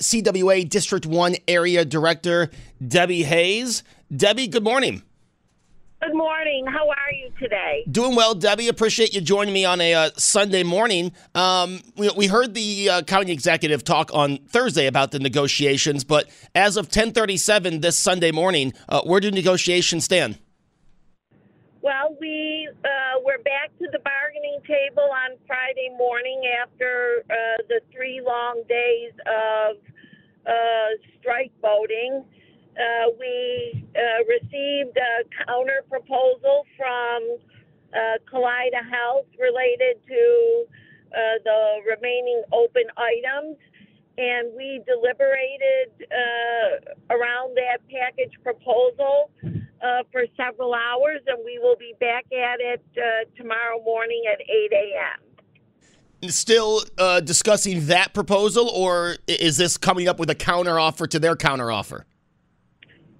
CWA District 1 Area Director Debbie Hayes. Debbie, good morning. Good morning. How are you today? Doing well, Debbie. Appreciate you joining me on a uh, Sunday morning. Um, we, we, heard the uh, county executive talk on Thursday about the negotiations, but as of 10:37 this Sunday morning, uh, where do negotiations stand? Well, we uh, we're back to the bargaining table on Friday morning after uh, the three long days of strike voting. Uh, we uh, received a counter proposal from uh, Kaleida Health related to the remaining open items, and we deliberated around that package proposal uh, for several hours, and we will be back at it uh, tomorrow morning at 8 a.m. Still uh, discussing that proposal, or is this coming up with a counteroffer to their counteroffer?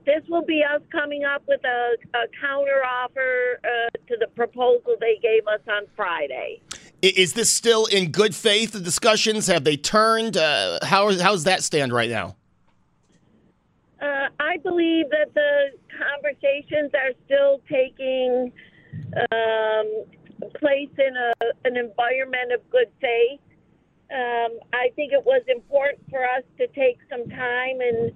This will be us coming up with a, a counteroffer uh, to the proposal they gave us on Friday. Is this still in good faith? The discussions have they turned? Uh, how how's that stand right now? Uh, I believe that the conversations are still taking um, place in a, an environment of good faith. Um, I think it was important for us to take some time and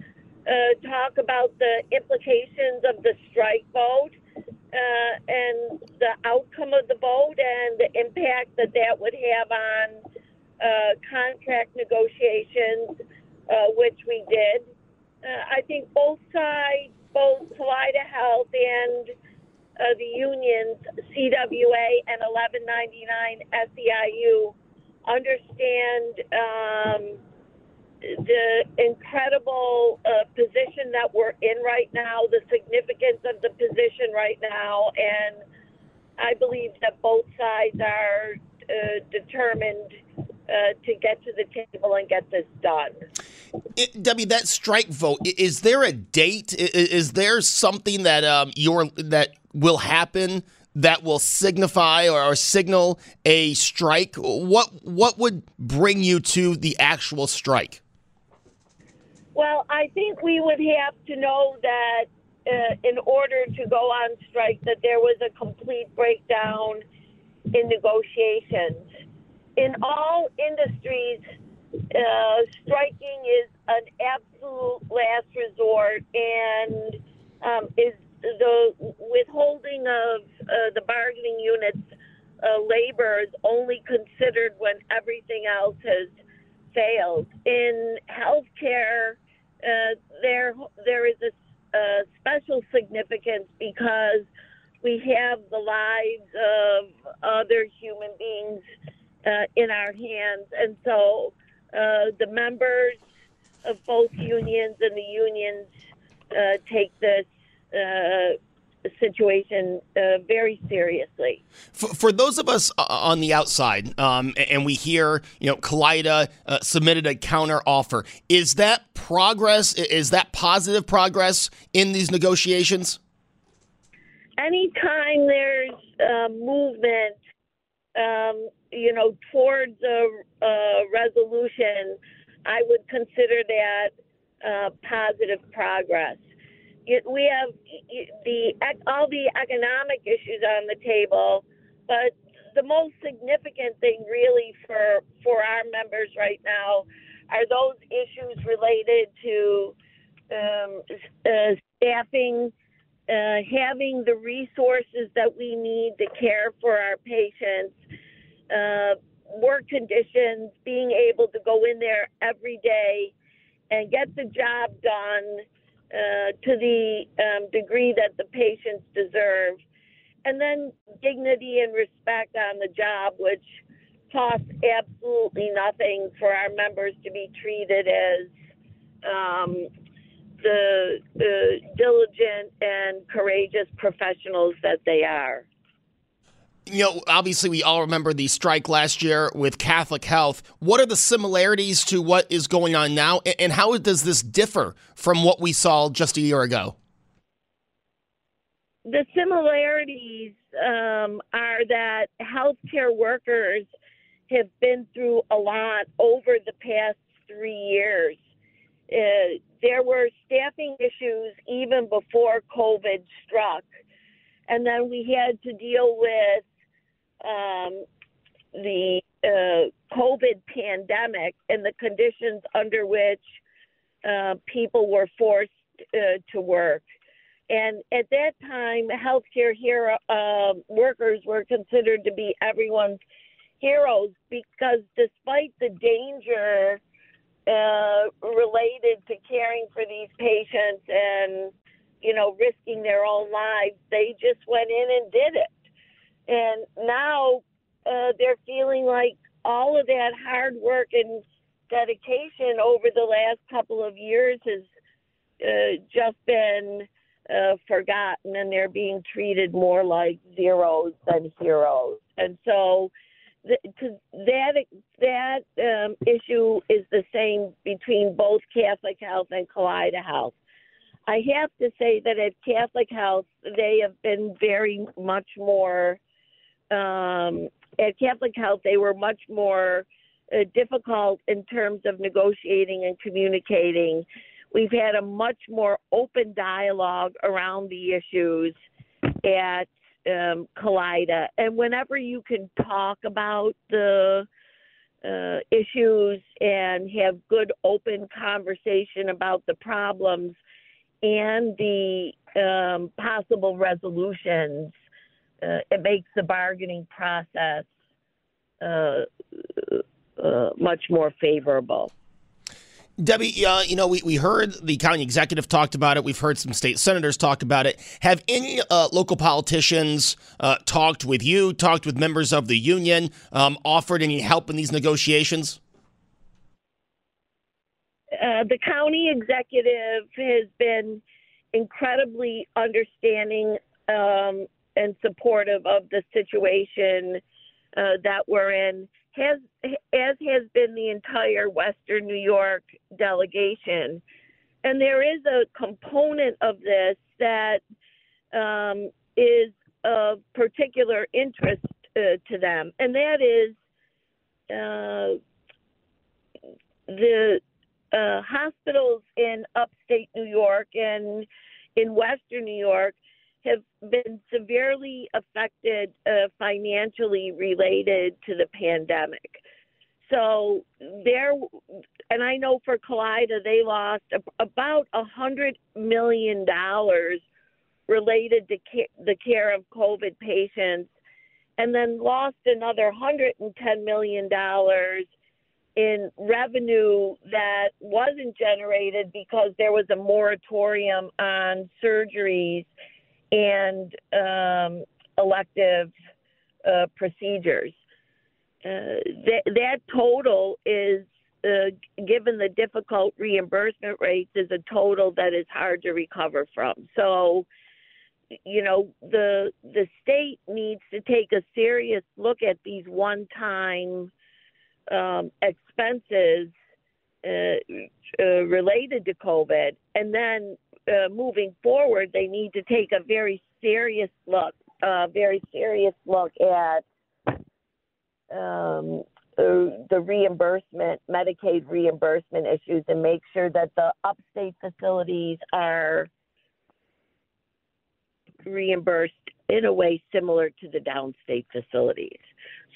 uh, talk about the implications of the strike vote uh, and the outcome of the vote and the impact that that would have on uh, contract negotiations, uh, which we did. Uh, I think both sides both Kaleida Health and uh, the unions, CWA and 1199 SEIU, understand um, the incredible uh, position that we're in right now, the significance of the position right now, and I believe that both sides are uh, determined uh, to get to the table and get this done. It, Debbie, that strike vote is there a date? Is, is there something that um, your that will happen that will signify or, or, signal a strike? What what would bring you to the actual strike? Well, I think we would have to know that uh, in order to go on strike, that there was a complete breakdown in negotiations in all industries, uh, striking is an absolute last resort and um, is the withholding of uh, the bargaining units uh, labor is only considered when everything else has failed. In healthcare, uh, there there is a, a special significance because we have the lives of other human beings uh, in our hands. And so uh, the members of both unions and the unions uh, take this uh, situation uh, very seriously. For, for, those of us uh, on the outside, um, and we hear, you know, Kaleida uh, submitted a counter offer. Is that progress? Is that positive progress in these negotiations? Anytime there's movement um, you know, towards a, a, resolution, I would consider that uh, positive progress. It, we have the all the economic issues on the table, but the most significant thing, really, for for our members right now, are those issues related to um, uh, staffing, uh, having the resources that we need to care for our patients, uh, work conditions, being able to go in there every day and get the job done uh, to the um, degree that the patients deserve. And then dignity and respect on the job, which costs absolutely nothing for our members to be treated as um, the, the diligent and courageous professionals that they are. You know, obviously, we all remember the strike last year with Catholic Health. What are the similarities to what is going on now, and how does this differ from what we saw just a year ago? The similarities um, are that healthcare workers have been through a lot over the past three years. Uh, there were staffing issues even before COVID struck. And then we had to deal with um, the uh, COVID pandemic and the conditions under which uh, people were forced uh, to work. And at that time, healthcare hero, uh, workers were considered to be everyone's heroes because despite the danger uh, related to caring for these patients and, you know, risking their own lives, they just went in and did it. And now uh, they're feeling like all of that hard work and dedication over the last couple of years has uh, just been uh, forgotten, and they're being treated more like zeros than heroes. And so, that that um, issue is the same between both Catholic Health and Kaleida Health. I have to say that at Catholic Health, they have been very much more um, at Catholic Health, they were much more uh, difficult in terms of negotiating and communicating. We've had a much more open dialogue around the issues at um, Kaleida. And whenever you can talk about the uh, issues and have good open conversation about the problems and the um, possible resolutions, uh, it makes the bargaining process uh, uh, much more favorable. Debbie, uh, you know, we, we heard the county executive talked about it. We've heard some state senators talk about it. Have any uh, local politicians uh, talked with you, talked with members of the union, um, offered any help in these negotiations? Uh, the county executive has been incredibly understanding um, and supportive of the situation uh, that we're in, has as has been the entire Western New York delegation. And there is a component of this that um, is of particular interest uh, to them, and that is uh, the uh, hospitals in upstate New York and in Western New York have been severely affected uh, financially related to the pandemic. So there, and I know for Kaleida, they lost about a hundred million dollars related to the care of COVID patients, and then lost another hundred and ten million dollars in revenue that wasn't generated because there was a moratorium on surgeries and um, elective uh, procedures. Uh, that, that total is, uh, given the difficult reimbursement rates, is a total that is hard to recover from. So, you know, the the state needs to take a serious look at these one-time um, expenses uh, uh, related to COVID, and then uh, moving forward, they need to take a very serious look, a uh, very serious look at um, the, the reimbursement, Medicaid reimbursement issues, and make sure that the upstate facilities are reimbursed in a way similar to the downstate facilities.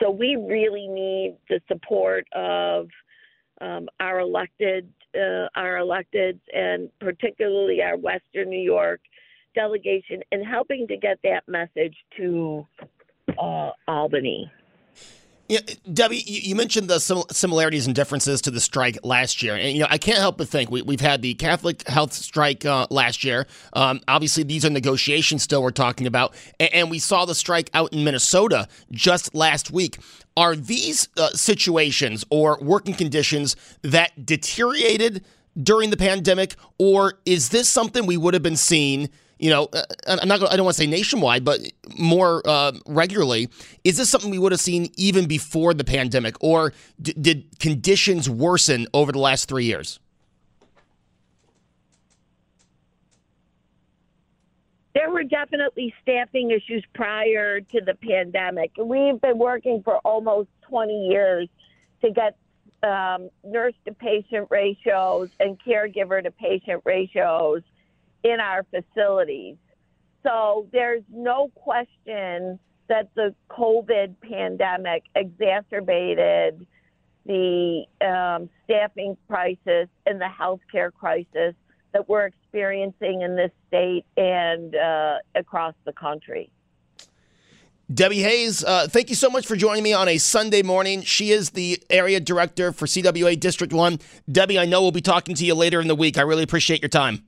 So we really need the support of um, our elected uh, our electeds and particularly our Western New York delegation in helping to get that message to uh, Albany. Yeah, Debbie, you mentioned the similarities and differences to the strike last year, and you know I can't help but think we, have had the Catholic health strike uh, last year. Um, obviously, these are negotiations still we're talking about, and, and, we saw the strike out in Minnesota just last week. Are these uh, situations or working conditions that deteriorated during the pandemic, or is this something we would have been seeing? You know, uh, I'm not. I don't want to say nationwide, but more uh, regularly. Is this something we would have seen even before the pandemic, or d- did conditions worsen over the last three years? There were definitely staffing issues prior to the pandemic. We've been working for almost 20 years to get um, nurse to patient ratios and caregiver to patient ratios in our facilities. So there's no question that the COVID pandemic exacerbated the um, staffing crisis and the healthcare crisis that we're experiencing in this state and uh, across the country. Debbie Hayes, uh, thank you so much for joining me on a Sunday morning. She is the area director for CWA District 1. Debbie, I know we'll be talking to you later in the week. I really appreciate your time.